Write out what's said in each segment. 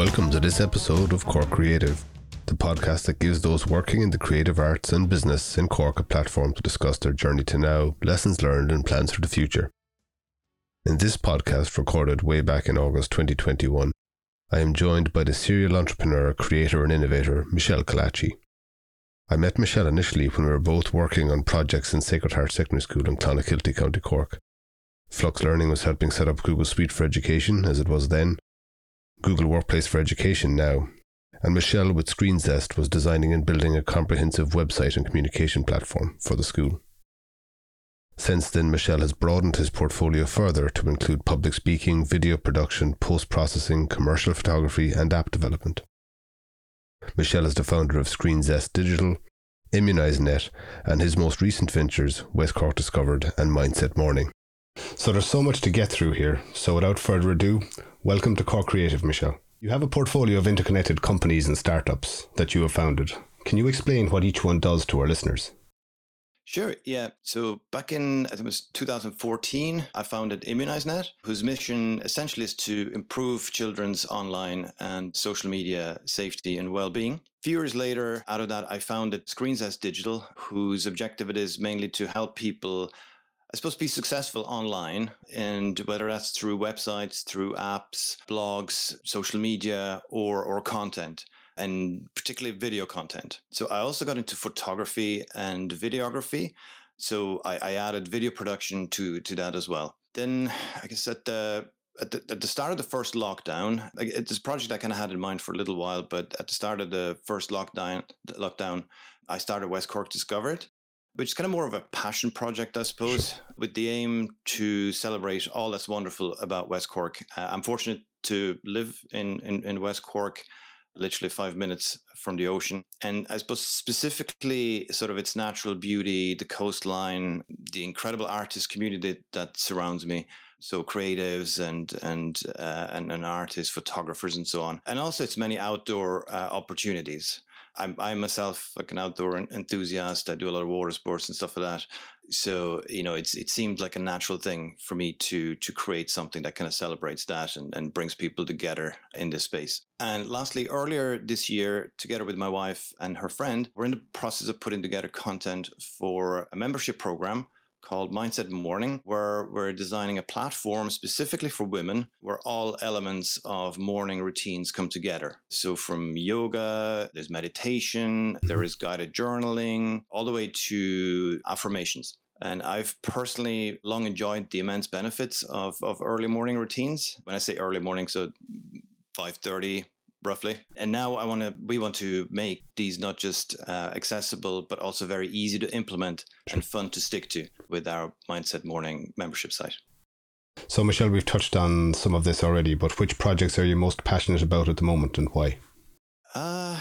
Welcome to this episode of Cork Creative, the podcast that gives those working in the creative arts and business in Cork a platform to discuss their journey to now, lessons learned, and plans for the future. In this podcast, recorded way back in August 2021, I am joined by the serial entrepreneur, creator, and innovator Michelle Kalachi. I met Michelle initially when we were both working on projects in Sacred Heart Secondary School in Clonakilty, County Cork. Flux Learning was helping set up Google Suite for Education, as it was then, Google Workplace for Education now, and Michelle with ScreenZest was designing and building a comprehensive website and communication platform for the school. Since then, Michelle has broadened his portfolio further to include public speaking, video production, post processing, commercial photography, and app development. Michelle is the founder of ScreenZest Digital, ImmunizeNet, and his most recent ventures, West Cork Discovered and Mindset Morning. So there's so much to get through here. So without further ado, welcome to Cork Creative, Michelle. You have a portfolio of interconnected companies and startups that you have founded. Can you explain what each one does to our listeners? Sure, yeah. So back in, I think it was 2014, I founded ImmunizeNet, whose mission essentially is to improve children's online and social media safety and well-being. A few years later, out of that, I founded ScreenZest Digital, whose objective it is mainly to help people I suppose be successful online and whether that's through websites, through apps, blogs, social media or or content and particularly video content. So I also got into photography and videography. So I, I added video production to to that as well. Then I guess at the at the, at the start of the first lockdown, like it's a project I kind of had in mind for a little while, but at the start of the first lockdown, lockdown, I started West Cork Discovered, which is kind of more of a passion project, I suppose, with the aim to celebrate all that's wonderful about West Cork. Uh, I'm fortunate to live in, in, in West Cork literally five minutes from the ocean. And I suppose specifically sort of its natural beauty, the coastline, the incredible artist community that, that surrounds me. So creatives and and, uh, and and artists, photographers, and so on, and also its many outdoor uh, opportunities. I'm I myself like an outdoor enthusiast. I do a lot of water sports and stuff like that so you know it's it seemed like a natural thing for me to to create something that kind of celebrates that and, and brings people together in this space and lastly earlier this year together with my wife and her friend we're in the process of putting together content for a membership program called Mindset Morning, where we're designing a platform specifically for women where all elements of morning routines come together. So, from yoga, there's meditation, there is guided journaling, all the way to affirmations. And I've personally long enjoyed the immense benefits of, of early morning routines. When I say early morning, so 5.30, roughly. And now I want to, we want to make these not just uh, accessible, but also very easy to implement and fun to stick to with our Mindset Morning membership site. So, Michelle, we've touched on some of this already, but which projects are you most passionate about at the moment and why? Uh,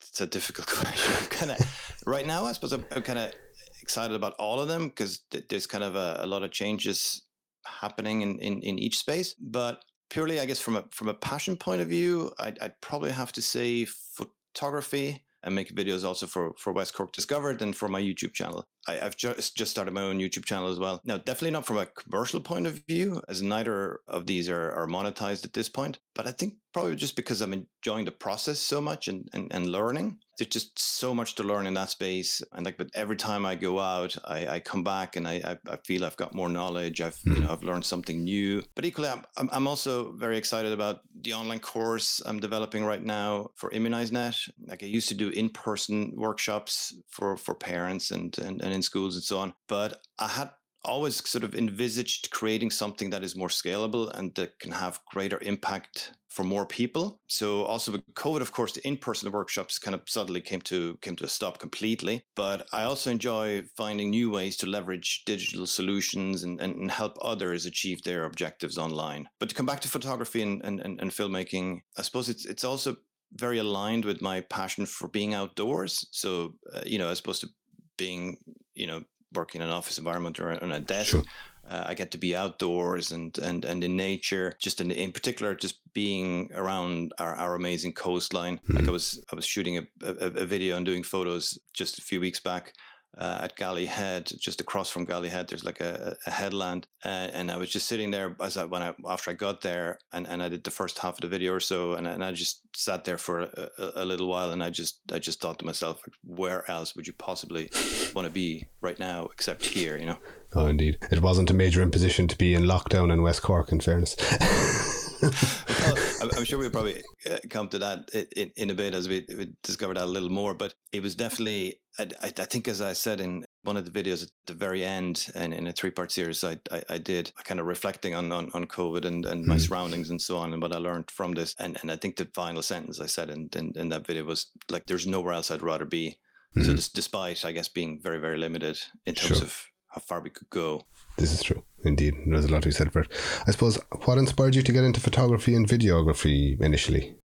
it's a difficult question. kind of right now, I suppose I'm, I'm kind of excited about all of them because th- there's kind of a, a, lot of changes happening in, in, in each space. But purely, I guess, from a from a passion point of view, I'd, I'd probably have to say photography and make videos also for for West Cork Discovered and for my YouTube channel. I, have just just started my own YouTube channel as well. Now, definitely not from a commercial point of view, as neither of these are, are monetized at this point. But I think probably just because I'm enjoying the process so much and, and, and learning there's just so much to learn in that space. And like, but every time I go out, I, I come back and I, I, feel I've got more knowledge. I've, mm. you know, I've learned something new. But equally, I'm, I'm also very excited about the online course I'm developing right now for ImmunizeNet. Like I used to do in-person workshops for, for parents and, and, and in schools and so on. But I had always sort of envisaged creating something that is more scalable and that can have greater impact for more people. So also with COVID, of course, the in-person workshops kind of suddenly came to came to a stop completely. But I also enjoy finding new ways to leverage digital solutions and, and, and help others achieve their objectives online. But to come back to photography and, and, and filmmaking, I suppose it's it's also very aligned with my passion for being outdoors. So uh, you know, as opposed to being you know working in an office environment or on a desk. Sure. Uh, I get to be outdoors and and and in nature. Just in in particular, just being around our, our amazing coastline. Mm-hmm. Like I was I was shooting a, a, a, video and doing photos just a few weeks back uh, at Galley Head, just across from Galley Head. There's like a, a headland, uh, and I was just sitting there as I when I after I got there, and, and I did the first half of the video or so, and, and I just sat there for a, a, a little while, and I just I just thought to myself, where else would you possibly want to be right now except here? You know. Oh, indeed. It wasn't a major imposition to be in lockdown in West Cork. In fairness. well, I'm sure we'll probably uh, come to that in, in a bit as we, we discover that a little more. But it was definitely, I, I, think, as I said in one of the videos at the very end, and in a three part series, I, I, I, did kind of reflecting on, on, on COVID and, and my mm. surroundings and so on, and what I learned from this. And, and I think the final sentence I said in, in, in that video was like, there's nowhere else I'd rather be. Mm-hmm. So, this, despite, I guess, being very, very limited in terms sure. of how far we could go. This is true. Indeed. There's a lot to be said for it. I suppose, what inspired you to get into photography and videography initially?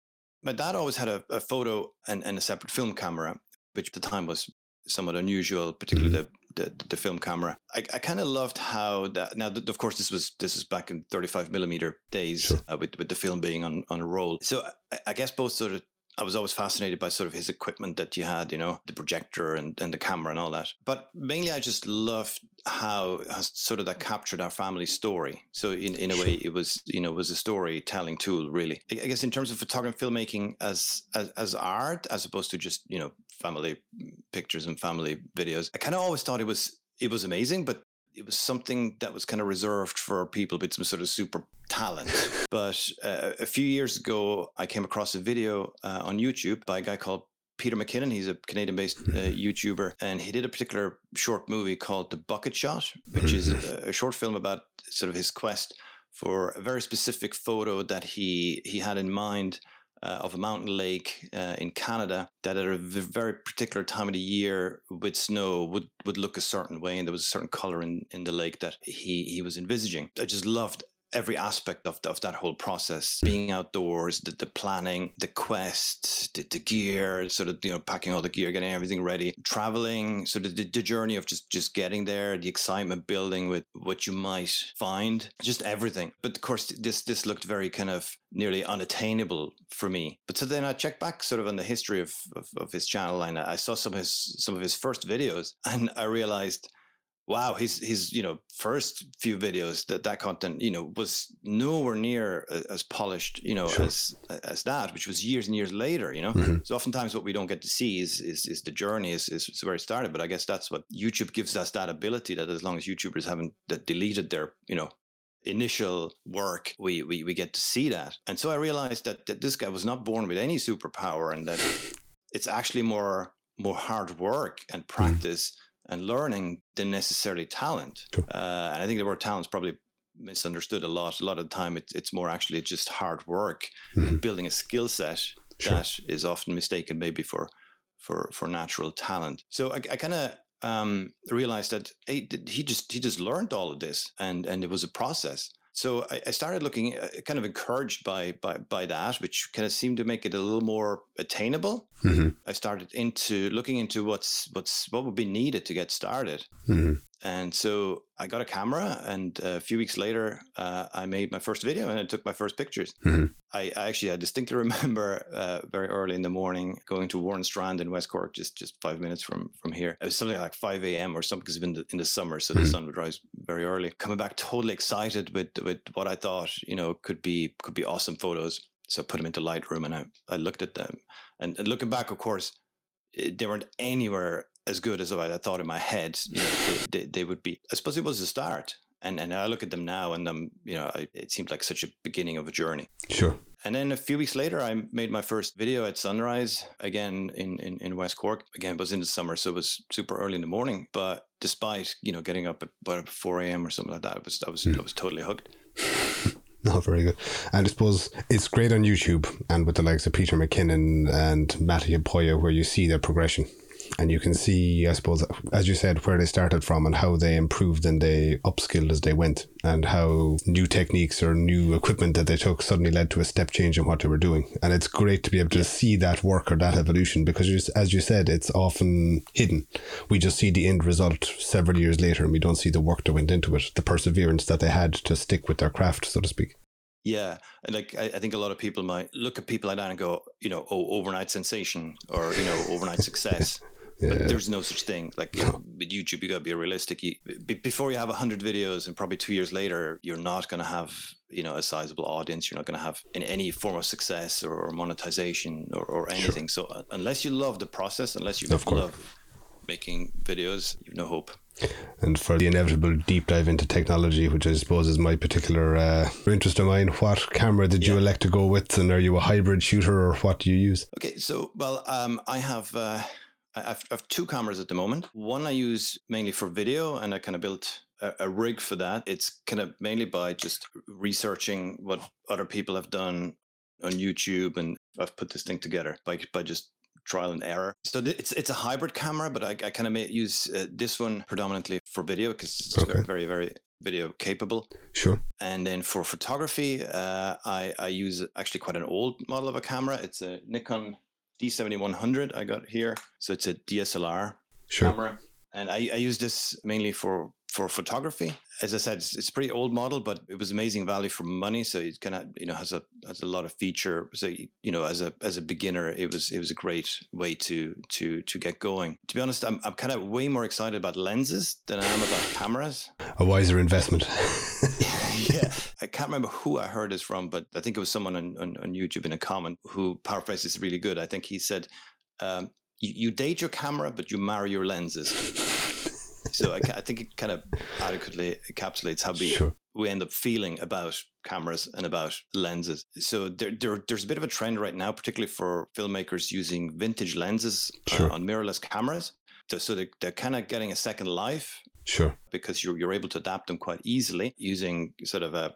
My dad always had a, a photo and, and a separate film camera, which at the time was somewhat unusual, particularly mm-hmm. the, the, the film camera. I, I kind of loved how that. Now, of course, this was this is back in 35 millimeter days sure. uh, with with the film being on on a roll. So I, I guess both sort of I was always fascinated by sort of his equipment that you had, you know, the projector and, and the camera and all that. But mainly I just loved how, how sort of that captured our family story. So in, in a way it was, you know, was a storytelling tool really. I guess in terms of photography filmmaking as, as as art as opposed to just, you know, family pictures and family videos. I kind of always thought it was it was amazing, but it was something that was kind of reserved for people with some sort of super talent. but uh, a few years ago, I came across a video uh, on YouTube by a guy called Peter McKinnon. He's a Canadian based uh, mm-hmm. YouTuber, and he did a particular short movie called The Bucket Shot, which is mm-hmm. a, a short film about sort of his quest for a very specific photo that he he had in mind uh, of a mountain lake uh, in Canada that at a very particular time of the year with snow would, would look a certain way and there was a certain color in, in the lake that he, he was envisaging. I just loved every aspect of, of that whole process being outdoors the, the planning the quest the, the, gear sort of you know packing all the gear getting everything ready traveling sort of the, the journey of just just getting there the excitement building with what you might find just everything. But of course this this looked very kind of nearly unattainable for me. But so then i checked back sort of on the history of, of, of his channel and i saw some of his some of his first videos and i realized wow his his you know first few videos that that content you know was nowhere near as polished you know sure. as as that which was years and years later you know mm-hmm. so oftentimes what we don't get to see is is, is the journey is, is where it started but i guess that's what youtube gives us that ability that as long as youtubers haven't that deleted their you know initial work we, we we get to see that and so i realized that, that this guy was not born with any superpower and that it's actually more more hard work and mm-hmm. practice mm-hmm and learning than necessarily talent. Sure. Uh, and I think the word talent is probably misunderstood a lot. A lot of the time, it, it's more actually just hard work, mm-hmm. building a skill set sure. that is often mistaken maybe for for for natural talent. So I, I kind of um, realized that hey, he just he just learned all of this, and and it was a process. So I, I started looking, uh, kind of encouraged by, by by that, which kind of seemed to make it a little more attainable. Mm-hmm. I started into looking into what's what's what would be needed to get started. Mm-hmm. And so I got a camera, and a few weeks later, uh, I made my first video and I took my first pictures. Mm-hmm. I, I, actually, I distinctly remember uh, very early in the morning going to Warren Strand in West Cork, just just five minutes from from here. It was something like 5 a.m. or something because it's been in the summer, so mm-hmm. the sun would rise very early. Coming back totally excited with with what I thought you know could be could be awesome photos. So I put them into Lightroom and I I looked at them, and, and looking back, of course, they weren't anywhere as good as I thought in my head. You know, they, they, they, would be. I suppose it was a start, and and I look at them now, and um, you know, I, it seemed like such a beginning of a journey. Sure. And then a few weeks later, I made my first video at sunrise again in, in, in West Cork. Again, it was in the summer, so it was super early in the morning. But despite you know getting up at about 4 a.m. or something like that, it was I was mm. I was totally hooked. No, very good. And I suppose it's great on YouTube and with the likes of Peter McKinnon and Matti Haapoja, where you see their progression and you can see, I suppose, as you said, where they started from and how they improved and they upskilled as they went, and how new techniques or new equipment that they took suddenly led to a step change in what they were doing. And it's great to be able to see that work or that evolution because, as you said, it's often hidden. We just see the end result several years later, and we don't see the work that went into it, the perseverance that they had to stick with their craft, so to speak. Yeah, like I, I, think a lot of people might look at people like that and go, you know, oh, overnight sensation or you know, overnight success. Yeah. But there's no such thing. Like with YouTube, you got to be realistic. You, b- before you have 100 videos and probably two years later, you're not going to have you know a sizable audience. You're not going to have in any form of success or, monetization or, or anything. Sure. So uh, unless you love the process, unless you of love making videos, you've no hope. And for the inevitable deep dive into technology, which I suppose is my particular uh, interest of mine, what camera did yeah. you elect to go with, and are you a hybrid shooter, or what do you use? Okay, so well, um, I have. Uh, I have, I have two cameras at the moment. One I use mainly for video, and I kind of built a, a rig for that. It's kind of mainly by just researching what other people have done on YouTube, and I've put this thing together by by just trial and error. So th- it's it's a hybrid camera, but I, I kind of use uh, this one predominantly for video because it's okay. very, very very video capable. Sure. And then for photography, uh, I I use actually quite an old model of a camera. It's a Nikon D7100 I got here. So it's a DSLR sure. camera, and I, I use this mainly for for photography. As I said, it's, it's, a pretty old model, but it was amazing value for money. So it kind of you know has a has a lot of feature. So you know as a as a beginner, it was it was a great way to to to get going. To be honest, I'm I'm kind of way more excited about lenses than I am about cameras. A wiser investment. can't remember who I heard this from, but I think it was someone on on, on YouTube in a comment who paraphrased this really good. I think he said. Um, you, you date your camera, but you marry your lenses so I, I, think it kind of adequately encapsulates how we sure. we end up feeling about cameras and about lenses. So there, there, there's a bit of a trend right now, particularly for filmmakers using vintage lenses uh, sure. uh, on mirrorless cameras. So, so they, they're kind of getting a second life. Sure. Because you're you're able to adapt them quite easily using sort of a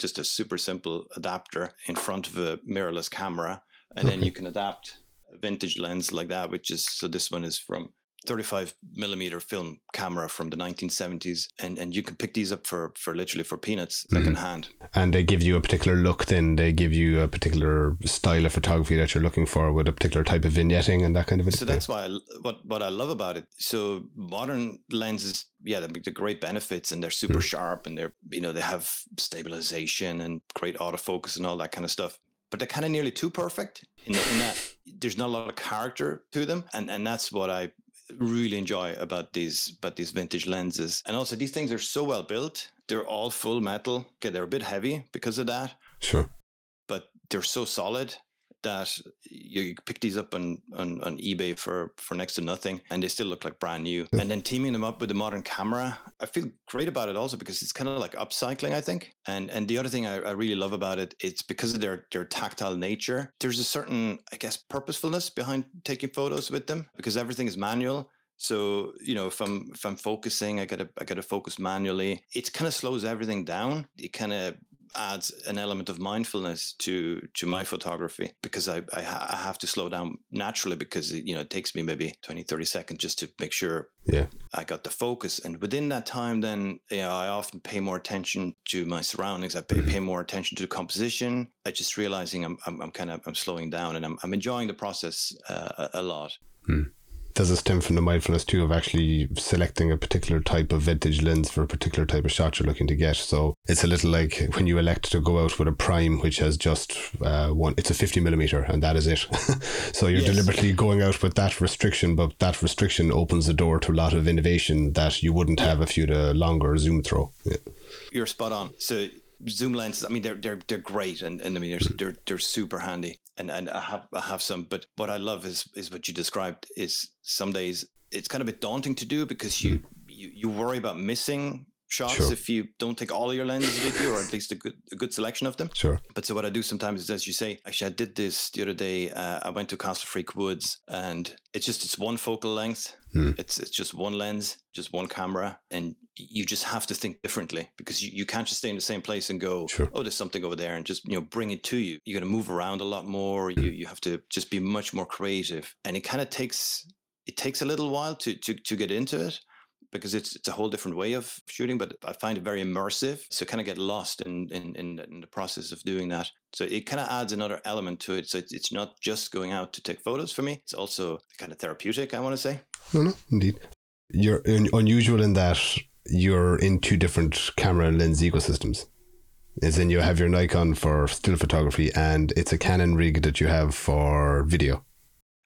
just a super simple adapter in front of a mirrorless camera, and okay. then you can adapt a vintage lens like that, which is so this one is from 35 millimeter film camera from the 1970s and and you can pick these up for for literally for peanuts mm-hmm. hand and they give you a particular look then they give you a particular style of photography that you're looking for with a particular type of vignetting and that kind of thing so that's why I, what what i love about it so modern lenses yeah they're great benefits and they're super mm. sharp and they're you know they have stabilization and great autofocus and all that kind of stuff but they're kind of nearly too perfect in, the, in, that there's not a lot of character to them and and that's what i really enjoy about these about these vintage lenses. And also these things are so well built. They're all full metal. Okay, they're a bit heavy because of that. Sure. But they're so solid that you pick these up on, on, on eBay for, for next to nothing and they still look like brand new. And then teaming them up with a modern camera, I feel great about it also because it's kind of like upcycling, I think. And and the other thing I, I really love about it, it's because of their their tactile nature. There's a certain, I guess, purposefulness behind taking photos with them because everything is manual. So you know, if I'm if I'm focusing, I gotta I gotta focus manually. It kind of slows everything down. It kind of adds an element of mindfulness to to my photography because I, I, ha- I, have to slow down naturally because you know it takes me maybe 20 30 seconds just to make sure yeah. I got the focus. And within that time then you know I often pay more attention to my surroundings. I pay, mm-hmm. pay more attention to the composition. I just realizing I'm, I'm, I'm kind of I'm slowing down and I'm, I'm enjoying the process uh, a, a, lot. Mm does it stem from the mindfulness too of actually selecting a particular type of vintage lens for a particular type of shot you're looking to get? So it's a little like when you elect to go out with a prime which has just uh, one, it's a 50 millimeter and that is it. so you're yes. deliberately going out with that restriction, but that restriction opens the door to a lot of innovation that you wouldn't have if you'd a longer zoom throw. Yeah. You're spot on. So zoom lenses. I mean, they're they're they're great, and, and I mean, they're, they're they're super handy. And and I have I have some, but what I love is is what you described. Is some days it's kind of a bit daunting to do because you mm. you, you worry about missing shots sure. if you don't take all of your lenses with you, or at least a good a good selection of them. Sure. But so what I do sometimes is, as you say, actually, I did this the other day. Uh, I went to Castlefreke Woods, and it's just it's one focal length. Hmm. It's it's just one lens, just one camera, and you just have to think differently because you, you can't just stay in the same place and go, sure. oh, there's something over there, and just you know bring it to you. You're going to move around a lot more. Hmm. You you have to just be much more creative, and it kind of takes it takes a little while to to to get into it because it's it's a whole different way of shooting, but I find it very immersive. So kind of get lost in, in in in the process of doing that. So it kind of adds another element to it. So it's, it's not just going out to take photos for me. It's also kind of therapeutic. I want to say. No, no, indeed. You're unusual in that you're in two different camera lens ecosystems. As in, you have your Nikon for still photography, and it's a Canon rig that you have for video.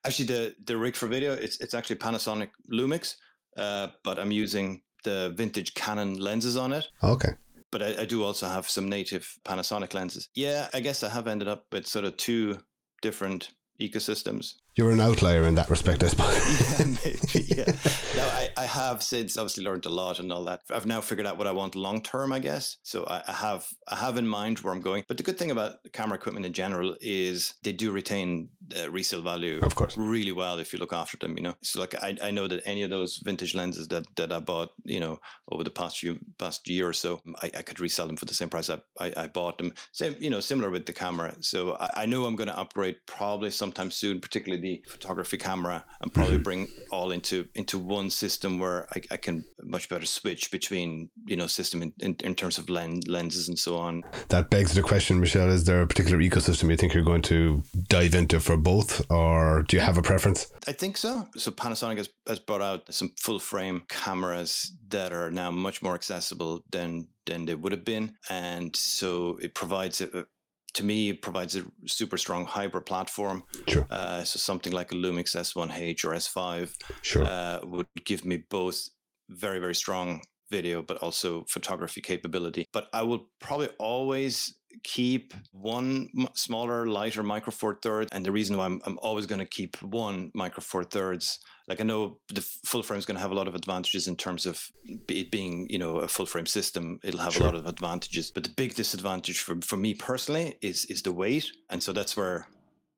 Actually, the the rig for video it's it's actually Panasonic Lumix, uh, but I'm using the vintage Canon lenses on it. Okay. But I, I do also have some native Panasonic lenses. Yeah, I guess I have ended up with sort of two different ecosystems. You're an outlier in that respect, I suppose. yeah, maybe. Yeah. now, I, I have since obviously learned a lot and all that. I've now figured out what I want long term, I guess. So I, I, have I have in mind where I'm going. But the good thing about camera equipment in general is they do retain uh, resale value, of course, really well if you look after them. You know, so like I, I know that any of those vintage lenses that that I bought, you know, over the past few past year or so, I, I could resell them for the same price I, I, I bought them. Same, you know, similar with the camera. So I, I know I'm going to upgrade probably sometime soon, particularly the photography camera and probably mm-hmm. bring all into into one system where I, I, can much better switch between you know system in, in, in terms of lens, lenses and so on. That begs the question, Michelle: Is there a particular ecosystem you think you're going to dive into for both, or do you have a preference? I think so. So Panasonic has, has brought out some full frame cameras that are now much more accessible than than they would have been, and so it provides a, to me, it provides a super strong hybrid platform. Sure. Uh, so something like a Lumix S1H or S5 sure. Uh, would give me both very, very strong video, but also photography capability. But I will probably always keep one smaller, lighter micro four thirds. And the reason why I'm, I'm always going to keep one micro four thirds, like I know the full frame is going to have a lot of advantages in terms of it being, you know, a full frame system. It'll have sure. a lot of advantages, but the big disadvantage for, for me personally is is the weight. And so that's where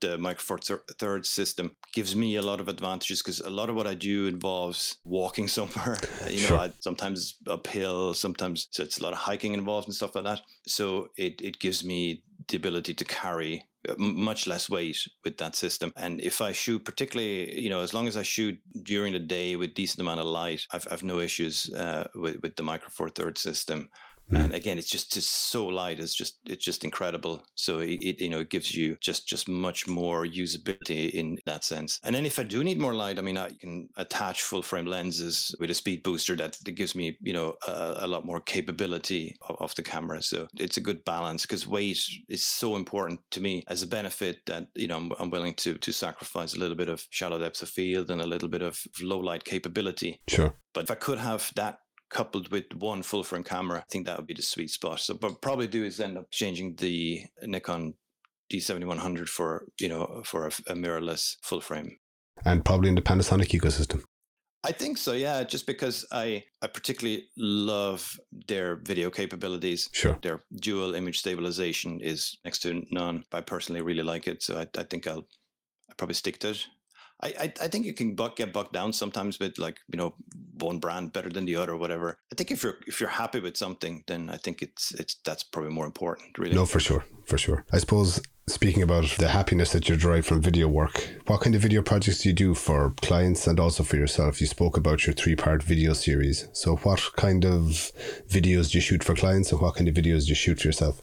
the micro four third system gives me a lot of advantages because a lot of what I do involves walking somewhere. you know, sure. I, sometimes uphill, sometimes so it's a lot of hiking involved and stuff like that. So it it gives me the ability to carry uh, much less weight with that system. And if I shoot, particularly, you know, as long as I shoot during the day with decent amount of light, I've, I've no issues uh, with, with the Micro Four Third system. Mm. And again, it's just just so light. It's just it's just incredible. So it, it, you know it gives you just just much more usability in that sense. And then if I do need more light, I mean I can attach full frame lenses with a speed booster that, that gives me you know a, a lot more capability of, of, the camera. So it's a good balance because weight is so important to me as a benefit that you know I'm, I'm willing to to sacrifice a little bit of shallow depth of field and a little bit of low light capability. Sure. But if I could have that coupled with one full frame camera, I think that would be the sweet spot. So, but probably do is end up changing the Nikon D7100 for you know for a, a mirrorless full frame, and probably in the Panasonic ecosystem. I think so, yeah. Just because I I particularly love their video capabilities. Sure. Their dual image stabilization is next to none. I personally really like it, so I, I think I'll I probably stick to it. I, I, I think you can buck, get bucked down sometimes with like you know one brand better than the other or whatever. I think if you're if you're happy with something, then I think it's it's that's probably more important. Really. No, for sure, for sure. I suppose speaking about the happiness that you derive from video work, what kind of video projects do you do for clients and also for yourself? You spoke about your three part video series. So, what kind of videos do you shoot for clients, and what kind of videos do you shoot for yourself?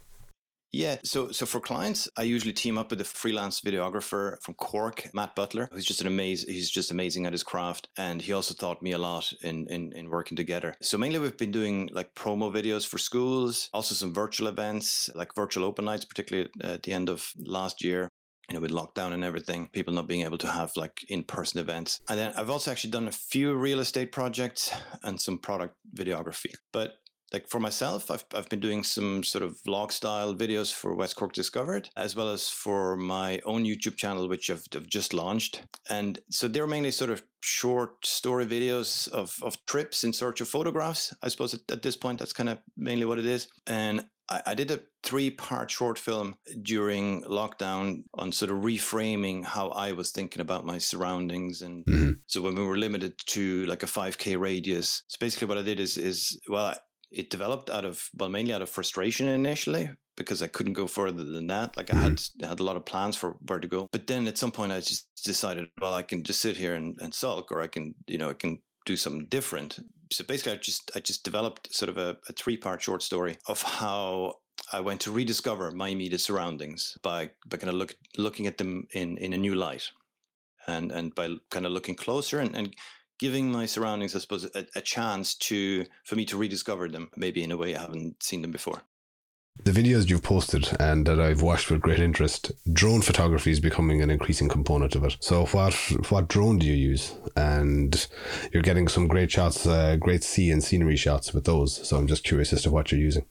Yeah, so so for clients, I usually team up with a freelance videographer from Cork, Matt Butler, who's just an amazing. He's just amazing at his craft, and he also taught me a lot in, in in working together. So mainly we've been doing like promo videos for schools, also some virtual events like virtual open nights, particularly at the end of last year you know, with lockdown and everything, people not being able to have like in-person events. And then I've also actually done a few real estate projects and some product videography. But like for myself, I've, I've been doing some sort of vlog style videos for West Cork Discovered, as well as for my own YouTube channel, which I've, I've just launched. And so they're mainly sort of short story videos of, of trips in search of photographs. I suppose at, at this point, that's kind of mainly what it is. And I, I did a three part short film during lockdown on sort of reframing how I was thinking about my surroundings. And mm-hmm. so when we were limited to like a 5K radius, so basically what I did is, is well, it developed out of well mainly out of frustration initially because I couldn't go further than that. Like I had mm-hmm. I had a lot of plans for where to go, but then at some point I just decided, well, I can just sit here and, and sulk, or I can you know I can do something different. So basically, I just I just developed sort of a, a three part short story of how I went to rediscover my immediate surroundings by by kind of look looking at them in in a new light, and and by kind of looking closer and and giving my surroundings, I suppose, a, a, chance to for me to rediscover them, maybe in a way I haven't seen them before. the videos you've posted and that I've watched with great interest, drone photography is becoming an increasing component of it. So, what what drone do you use? And you're getting some great shots, uh, great sea and scenery shots with those. So, I'm just curious as to what you're using.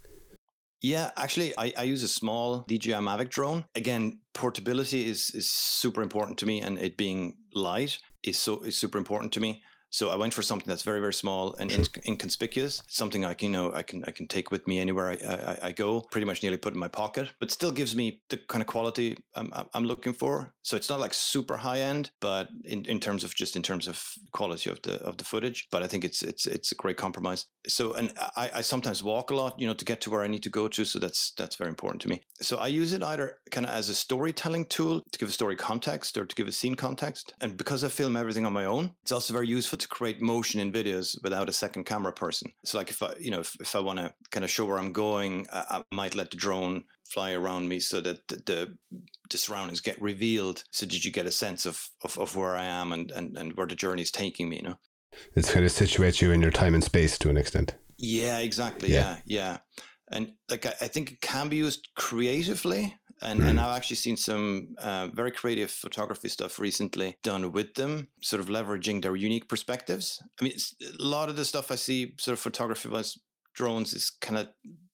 Yeah, actually, I, I use a small DJI Mavic drone. Again, portability is is super important to me, and it being light is so is super important to me. So I went for something that's very, very small and mm-hmm. in, inconspicuous. Something I can, you know, I can, I can take with me anywhere I, I, I, go. Pretty much nearly put in my pocket, but still gives me the kind of quality I'm, I'm looking for. So it's not like super high end, but in, in terms of just in terms of quality of the of the footage. But I think it's it's it's a great compromise. So and I, I sometimes walk a lot, you know, to get to where I need to go to. So that's that's very important to me. So I use it either kind of as a storytelling tool to give a story context or to give a scene context. And because I film everything on my own, it's also very useful to create motion in videos without a second camera person. So like if I, you know, if, if I want to kind of show where I'm going, I, I, might let the drone fly around me so that the, the, the surroundings get revealed. So did you get a sense of, of, of where I am and, and, and where the journey is taking me, you know? It's kind of situates you in your time and space to an extent. Yeah, exactly. Yeah, yeah. yeah. And like I, I think it can be used creatively and, mm. and I've actually seen some uh, very creative photography stuff recently done with them, sort of leveraging their unique perspectives. I mean, a lot of the stuff I see, sort of photography wise, drones is kind of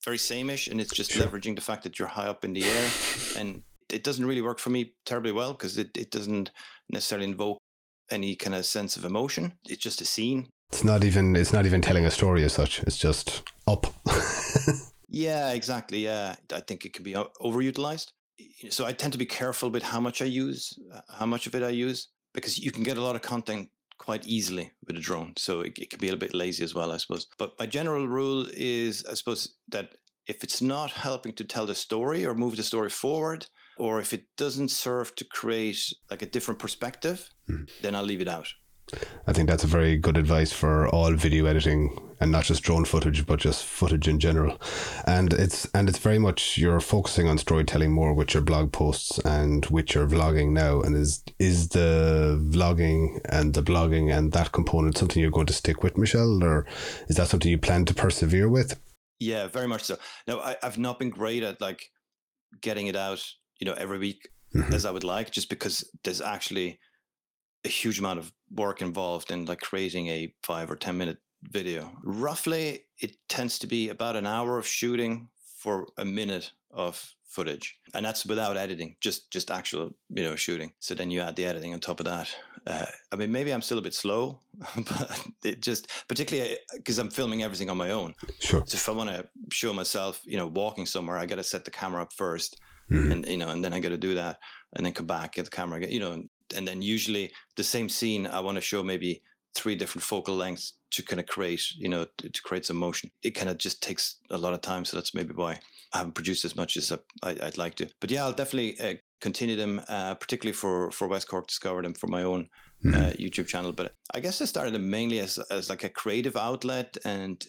very sameish, and it's just sure. leveraging the fact that you're high up in the air, and it doesn't really work for me terribly well because it, it doesn't necessarily invoke any kind of sense of emotion. It's just a scene. It's not even it's not even telling a story as such. It's just up. yeah, exactly. Yeah, I think it can be overutilized so I tend to be careful with how much I use, uh, how much of it I use, because you can get a lot of content quite easily with a drone. So it, it can be a little bit lazy as well, I suppose. But my general rule is, I suppose, that if it's not helping to tell the story or move the story forward, or if it doesn't serve to create like a different perspective, mm. then I'll leave it out. I think that's a very good advice for all video editing and not just drone footage, but just footage in general. And it's and it's very much you're focusing on storytelling more with your blog posts and with your vlogging now. And is is the vlogging and the blogging and that component something you're going to stick with, Michelle, or is that something you plan to persevere with? Yeah, very much so. Now I, I've not been great at like getting it out, you know, every week mm-hmm. as I would like, just because there's actually a huge amount of work involved in like creating a five or 10 minute video. Roughly, it tends to be about an hour of shooting for a minute of footage. And that's without editing just just actual you know shooting. So then you add the editing on top of that. Uh, i mean maybe i'm still a bit slow but it just particularly because uh, i'm filming everything on my own. Sure. So if i want to show myself you know walking somewhere i got to set the camera up 1st mm-hmm. and you know and then i got to do that and then come back get the camera again, you know and then usually the same scene i want to show maybe three different focal lengths to kind of create you know to, to create some motion. It kind of just takes a lot of time so that's maybe why i haven't produced as much as I, would like to. But yeah i'll definitely uh, continue them uh, particularly for for west cork discover them for my own mm-hmm. uh, youtube channel. But i guess i started them mainly as, as like a creative outlet and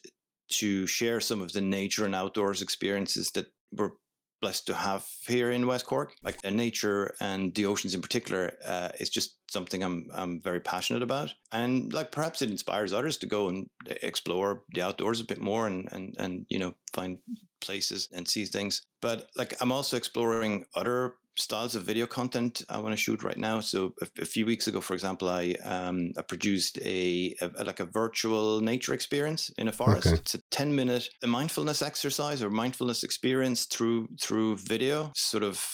to share some of the nature and outdoors experiences that were blessed to have here in West Cork. Like the nature and the oceans in particular uh, is just something I'm I'm very passionate about, and like perhaps it inspires others to go and explore the outdoors a bit more and and and you know find places and see things. But like I'm also exploring other styles of video content I want to shoot right now. So a, a few weeks ago, for example, I um, I produced a, a, like a virtual nature experience in a forest. Okay. It's a ten minute a mindfulness exercise or mindfulness experience through through video, sort of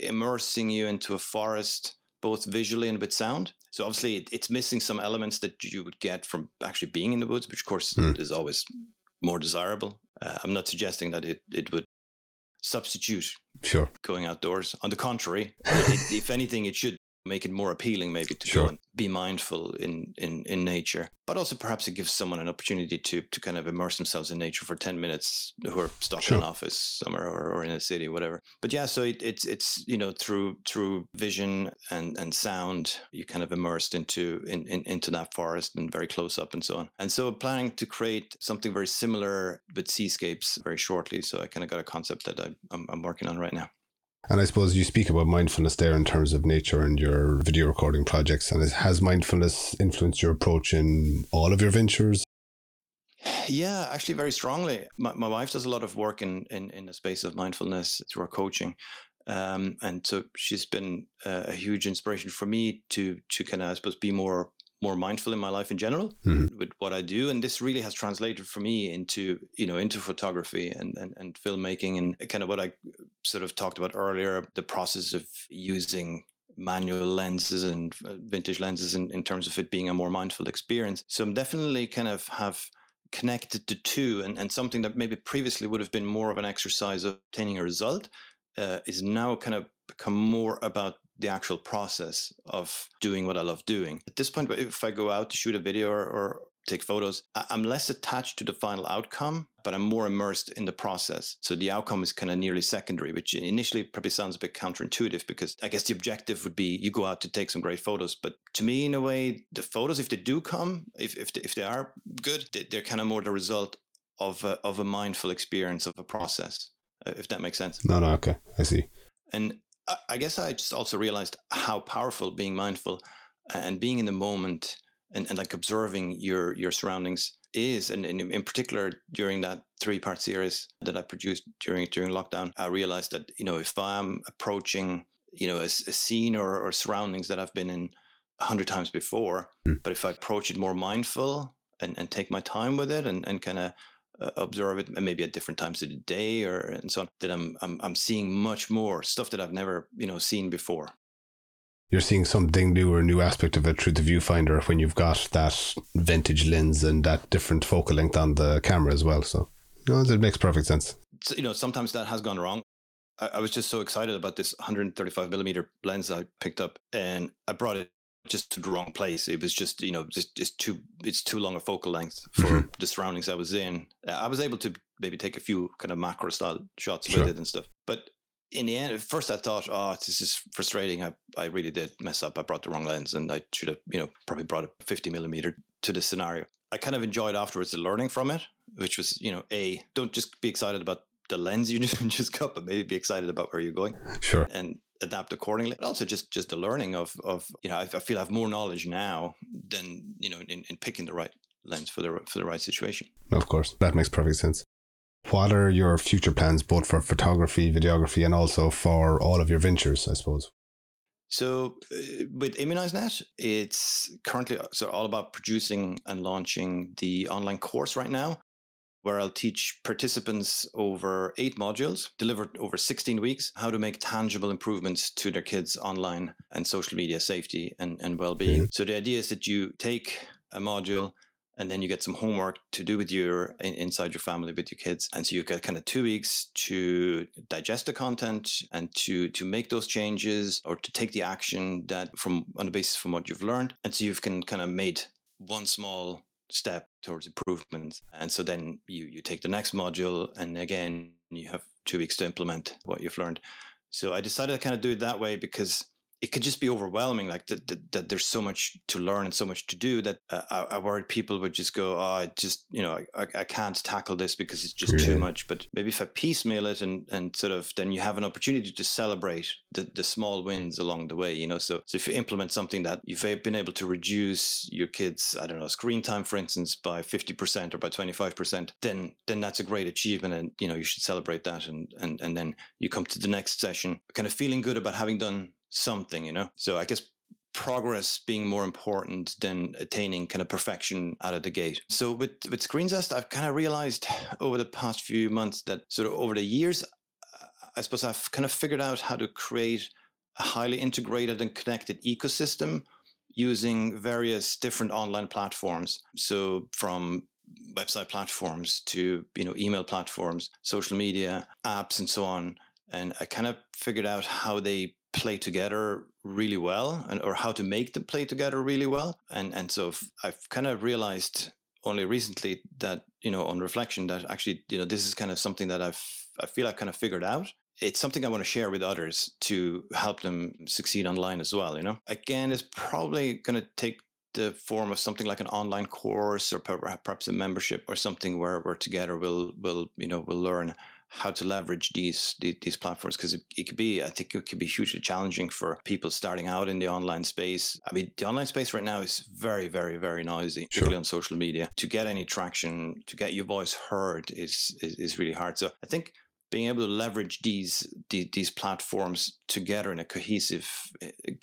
immersing you into a forest both visually and with sound. So obviously, it, it's missing some elements that you would get from actually being in the woods, which of course mm. is always more desirable. Uh, I'm not suggesting that it, it would substitute sure going outdoors. On the contrary, it, if anything, it should make it more appealing maybe to sure. go and be mindful in, in in nature. But also perhaps it gives someone an opportunity to to kind of immerse themselves in nature for 10 minutes who are stuck sure. in an office somewhere or, or in a city whatever. But yeah so it, it's it's you know through through vision and and sound you kind of immersed into in, in into that forest and very close up and so on. And so planning to create something very similar with seascapes very shortly. So i kind of got a concept that I, I'm, I'm working on right now and I suppose you speak about mindfulness there in terms of nature and your video recording projects. And has mindfulness influenced your approach in all of your ventures? Yeah, actually, very strongly. My, my wife does a lot of work in, in, in the space of mindfulness through her coaching. Um, and so she's been uh, a huge inspiration for me to to kind of, I suppose, be more more mindful in my life in general mm-hmm. with what I do. And this really has translated for me into, you know, into photography and, and, and filmmaking and kind of what I sort of talked about earlier, the process of using manual lenses and uh, vintage lenses in, in terms of it being a more mindful experience. So I'm definitely kind of have connected to two and, and something that maybe previously would have been more of an exercise of obtaining a result uh, is now kind of become more about the actual process of doing what I love doing. At this point, if I go out to shoot a video or, or take photos, I'm less attached to the final outcome, but I'm more immersed in the process. So the outcome is kind of nearly secondary, which initially probably sounds a bit counterintuitive because I guess the objective would be you go out to take some great photos. But to me, in a way, the photos, if they do come, if if they, if they are good, they're kind of more the result of a, of a mindful experience of a process, uh, if that makes sense. No, no, okay, I see. And I guess I just also realized how powerful being mindful and being in the moment and, and like observing your your surroundings is and, and in particular during that three part series that i produced during during lockdown i realized that you know if i'm approaching you know a, a scene or, or surroundings that i've been in a hundred times before mm. but if i approach it more mindful and, and take my time with it and, and kind of uh, observe it maybe at different times of the day or and so on that I'm, I'm i'm seeing much more stuff that i've never you know seen before you're seeing something new or a new aspect of it through the viewfinder when you've got that vintage lens and that different focal length on the camera as well. So, you know, it makes perfect sense. You know, sometimes that has gone wrong. I, I was just so excited about this 135 millimeter lens I picked up, and I brought it just to the wrong place. It was just, you know, just, just too, it's too long a focal length for mm-hmm. the surroundings I was in. I was able to maybe take a few kind of macro style shots sure. with it and stuff. But in the end, at first I thought, oh, this is frustrating. I, I really did mess up. I brought the wrong lens and I should have, you know, probably brought a 50 millimeter to the scenario. I kind of enjoyed afterwards the learning from it, which was, you know, A, don't just be excited about the lens you just got, but maybe be excited about where you're going. Sure. And adapt accordingly. But also just just the learning of of, you know, I, I feel I have more knowledge now than, you know, in, in picking the right lens for the for the right situation. Of course. That makes perfect sense. What are your future plans, both for photography, videography, and also for all of your ventures, I suppose? So uh, with ImmunizeNet, it's currently uh, so all about producing and launching the online course right now, where I'll teach participants over eight modules delivered over 16 weeks how to make tangible improvements to their kids' online and social media safety and, and well-being. Mm-hmm. So the idea is that you take a module and then you get some homework to do with your inside your family with your kids and so you get kind of two weeks to digest the content and to to make those changes or to take the action that from on the basis from what you've learned and so you can kind of made one small step towards improvement and so then you you take the next module and again you have two weeks to implement what you've learned. So i decided to kind of do it that way because it could just be overwhelming like that, that, there's so much to learn and so much to do that uh, I, I, worried people would just go oh i just you know i, I can't tackle this because it's just too much. But maybe if i piecemeal it and and sort of then you have an opportunity to celebrate the, the small wins along the way you know? So so if you implement something that you've been able to reduce your kids i don't know screen time for instance by 50% or by 25% then then that's a great achievement and you know you should celebrate that and and and then you come to the next session kind of feeling good about having done something, you know? So I guess progress being more important than attaining kind of perfection out of the gate. So with with ScreenZest, I've kind of realized over the past few months that sort of over the years, I suppose I've kind of figured out how to create a highly integrated and connected ecosystem using various different online platforms. So from website platforms to you know email platforms, social media, apps, and so on. And I kind of figured out how they play together really well and or how to make them play together really well. And and so i've kind of realized only recently that you know on reflection that actually you know this is kind of something that i've i feel i've kind of figured out. It's something i want to share with others to help them succeed online as well you know? Again it's probably going to take the form of something like an online course or perhaps a membership or something where we're together we'll we'll you know we'll learn how to leverage these these, platforms because it, it, could be I think it could be hugely challenging for people starting out in the online space. I mean, the online space right now is very very very noisy, sure. particularly on social media. To get any traction, to get your voice heard is, is is really hard. So I think being able to leverage these these, platforms together in a cohesive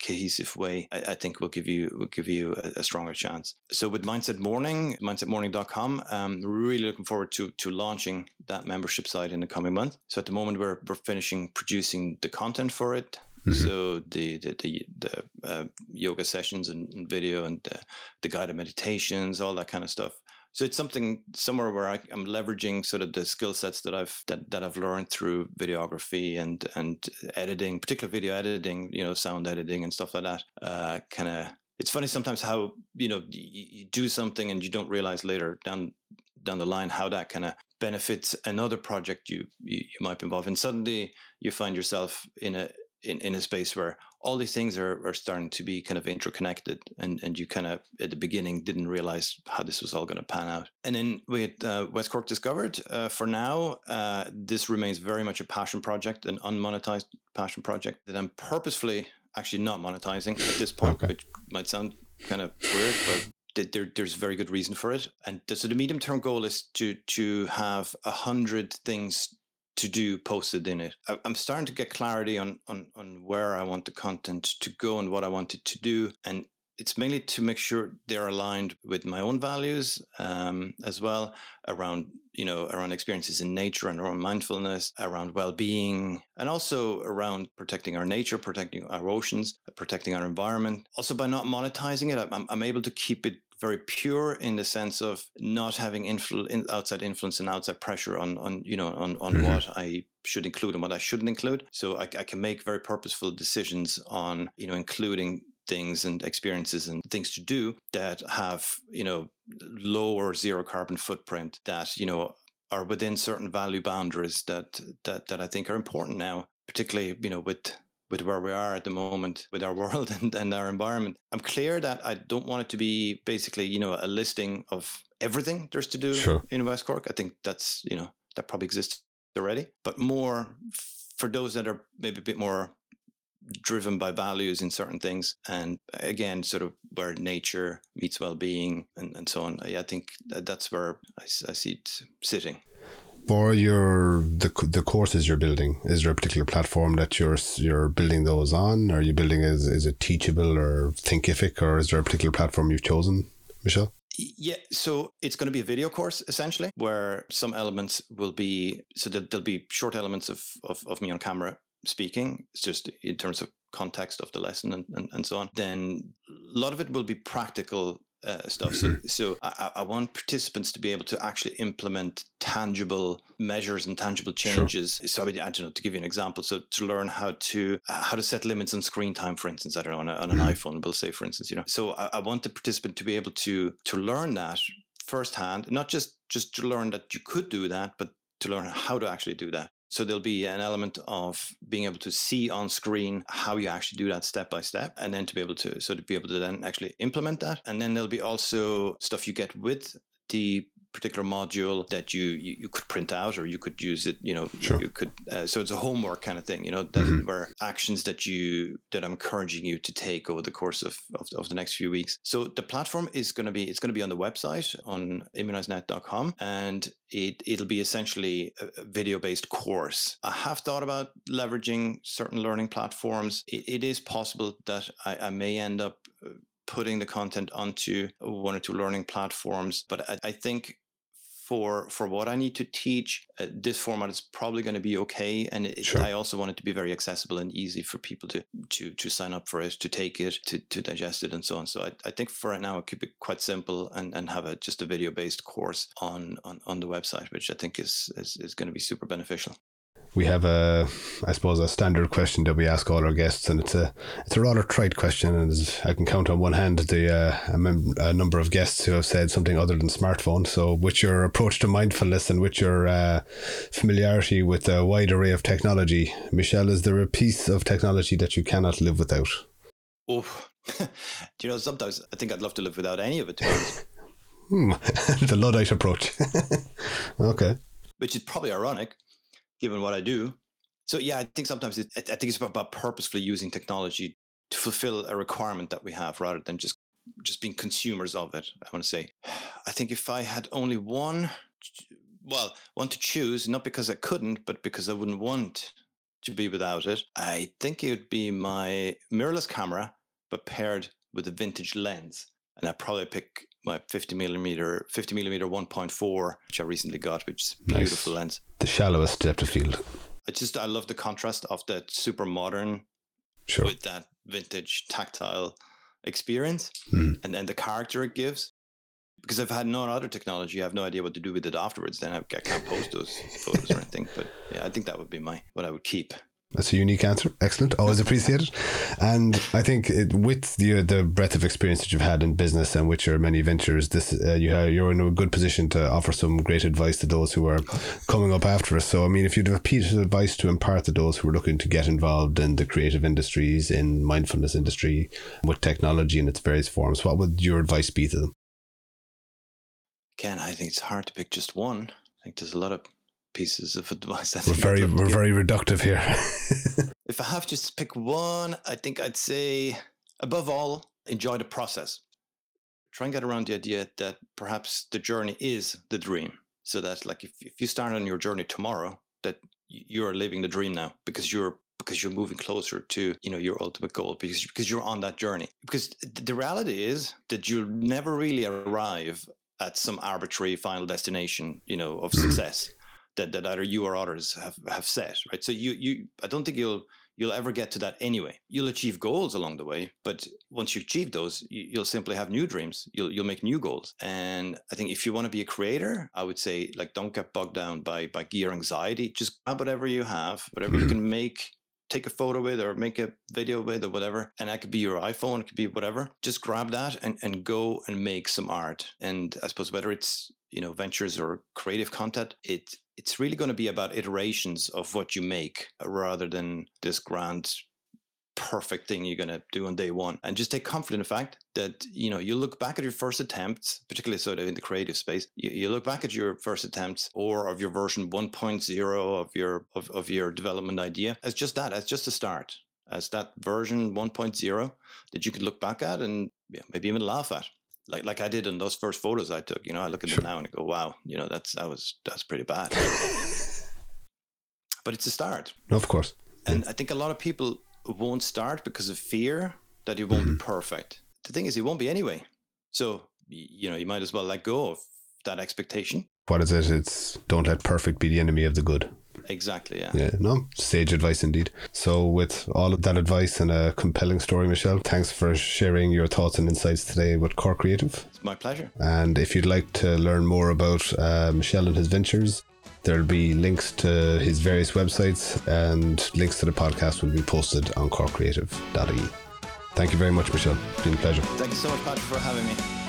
cohesive way, I, I, think will give you will give you a, a, stronger chance. So with Mindset Morning, mindsetmorning.com, um, really looking forward to to launching that membership site in the coming month. So at the moment we're we're finishing producing the content for it. Mm-hmm. So the the the, the uh, yoga sessions and, and video and the, the guided meditations, all that kind of stuff so it's something somewhere where I, am leveraging sort of the skill sets that I've that, that I've learned through videography and and editing, particular video editing, you know, sound editing and stuff like that. Uh, kind of, it's funny sometimes how you know you, you do something and you don't realize later down down the line how that kind of benefits another project you, you you might be involved in. Suddenly you find yourself in a in, in a space where all these things are, are starting to be kind of interconnected and, and you kind of at the beginning didn't realize how this was all going to pan out and then with uh, west cork discovered uh, for now uh, this remains very much a passion project an unmonetized passion project that i'm purposefully actually not monetizing at this point okay. which might sound kind of weird but there, there's very good reason for it. And so the medium term goal is to to have a hundred things to do posted in it. I, am starting to get clarity on, on on where I want the content to go and what I want it to do, and it's mainly to make sure they're aligned with my own values um, as well around you know around experiences in nature and around mindfulness around well-being and also around protecting our nature protecting our oceans protecting our environment also by not monetizing it i'm, I'm able to keep it very pure in the sense of not having influ- outside influence and outside pressure on on you know on on mm-hmm. what I should include and what I shouldn't include. So I, I can make very purposeful decisions on you know including things and experiences and things to do that have you know low or zero carbon footprint that you know are within certain value boundaries that that that I think are important now particularly you know with with where we are at the moment with our world and, and our environment. I'm clear that I don't want it to be basically, you know, a listing of everything there's to do sure. in West Cork. I think that's, you know, that probably exists already, but more for those that are maybe a bit more driven by values in certain things and again sort of where nature meets well-being and, and so on i, I think that that's where I, I see it sitting for your the the courses you're building, is there a particular platform that you're you're building those on? Are you building is is it Teachable or Thinkific, or is there a particular platform you've chosen, Michel? Yeah, so it's going to be a video course essentially, where some elements will be so that there'll be short elements of, of, of me on camera speaking. It's just in terms of context of the lesson and, and, and so on. Then a lot of it will be practical uh, stuff. So, mm-hmm. so I, I, want participants to be able to actually implement tangible measures and tangible changes. Sure. So, I, mean, I don't know to give you an example. So, to learn how to uh, how to set limits on screen time, for instance, I don't know on, a, on an mm-hmm. iPhone, we'll say, for instance, you know. So, I, I want the participant to be able to to learn that firsthand, not just just to learn that you could do that, but to learn how to actually do that. So there'll be an element of being able to see on screen how you actually do that step by step, and then to be able to so to be able to then actually implement that. And then there'll be also stuff you get with the particular module that you, you, you could print out or you could use it you know sure. you could uh, so it's a homework kind of thing you know that mm-hmm. where actions that you that i'm encouraging you to take over the course of, of, of the next few weeks so the platform is going to be it's going to be on the website on immunizenet.com and it, it'll be essentially a video based course i have thought about leveraging certain learning platforms it, it is possible that I, I may end up uh, putting the content onto one or two learning platforms. But I, I think for for what I need to teach, uh, this format is probably going to be okay. And it, sure. I also want it to be very accessible and easy for people to to to sign up for it, to take it, to to digest it, and so on. So I, I think for right now it could be quite simple and and have a just a video based course on on on the website, which I think is is, is going to be super beneficial we have a, I suppose, a standard question that we ask all our guests, and it's a, it's a rather trite question, and I can count on one hand the uh, a, mem- a, number of guests who have said something other than smartphone. So, with your approach to mindfulness and with your uh, familiarity with a wide array of technology, Michel, is there a piece of technology that you cannot live without? Oh, do you know? Sometimes I think I'd love to live without any of it. hmm. the luddite approach. okay. Which is probably ironic given what I do. So yeah, I think sometimes it, I think it's about purposefully using technology to fulfill a requirement that we have rather than just just being consumers of it. I want to say, I think if I had only one, well, one to choose, not because I couldn't, but because I wouldn't want to be without it, I think it would be my mirrorless camera, but paired with a vintage lens. And I'd probably pick my 50 millimeter, 50 millimeter 1.4, which I recently got, which is a beautiful nice. lens. The shallowest depth of field. I just, I love the contrast of that super modern sure. with that vintage tactile experience mm. and then the character it gives. Because I've had no other technology, I have no idea what to do with it afterwards. Then I, I can't post those photos or anything. But yeah, I think that would be my what I would keep. That's a unique answer. Excellent. Always appreciated. And I think it, with the the breadth of experience that you've had in business and with your many ventures, this uh, you have, you're in a good position to offer some great advice to those who are coming up after us. So, I mean, if you'd have a piece of advice to impart to those who are looking to get involved in the creative industries, in mindfulness industry, with technology in its various forms, what would your advice be to them? Again, I think it's hard to pick just one. I think there's a lot of pieces of advice. we're very we're very reductive here. if I have to pick one, I think I'd say above all, enjoy the process. Try and get around the idea that perhaps the journey is the dream. So that like if, if you start on your journey tomorrow, that you're living the dream now because you're because you're moving closer to you know your ultimate goal because because you're on that journey because the reality is that you'll never really arrive at some arbitrary final destination you know of mm-hmm. success that, that either you or others have, have set, right? So you you I don't think you'll you'll ever get to that anyway. You'll achieve goals along the way, but once you achieve those, you, will simply have new dreams. You'll you'll make new goals. And I think if you want to be a creator, I would say like don't get bogged down by by gear anxiety. Just grab whatever you have, whatever you mm-hmm. can make. Take a photo with or make a video with or whatever. And that could be your iPhone, it could be whatever. Just grab that and, and go and make some art. And I suppose whether it's, you know, ventures or creative content, it it's really going to be about iterations of what you make uh, rather than this grand perfect thing you're going to do on day one. And just take comfort in the fact that you know you look back at your first attempts particularly sort of in the creative space you, you look back at your first attempts or of your version 1.0 of your of, of your development idea as just that as just a start as that version 1.0 that you could look back at and yeah, maybe even laugh at like like I did in those first photos I took. You know, I look at sure. them now and I go, wow, you know, that's that was that's pretty bad. but it's a start. Of course. And yeah. I think a lot of people won't start because of fear that it won't mm-hmm. be perfect. The thing is, it won't be anyway. So you know, you might as well let go of that expectation. What is it? It's don't let perfect be the enemy of the good. Exactly. Yeah. Yeah. No, sage advice indeed. So, with all of that advice and a compelling story, Michel, thanks for sharing your thoughts and insights today with Cork Creative. It's my pleasure. And if you'd like to learn more about uh, Michel and his ventures, there'll be links to his various websites and links to the podcast will be posted on corkcreative.ie. Thank you very much, Michel. It's been a pleasure. Thank you so much, Patrick, for having me.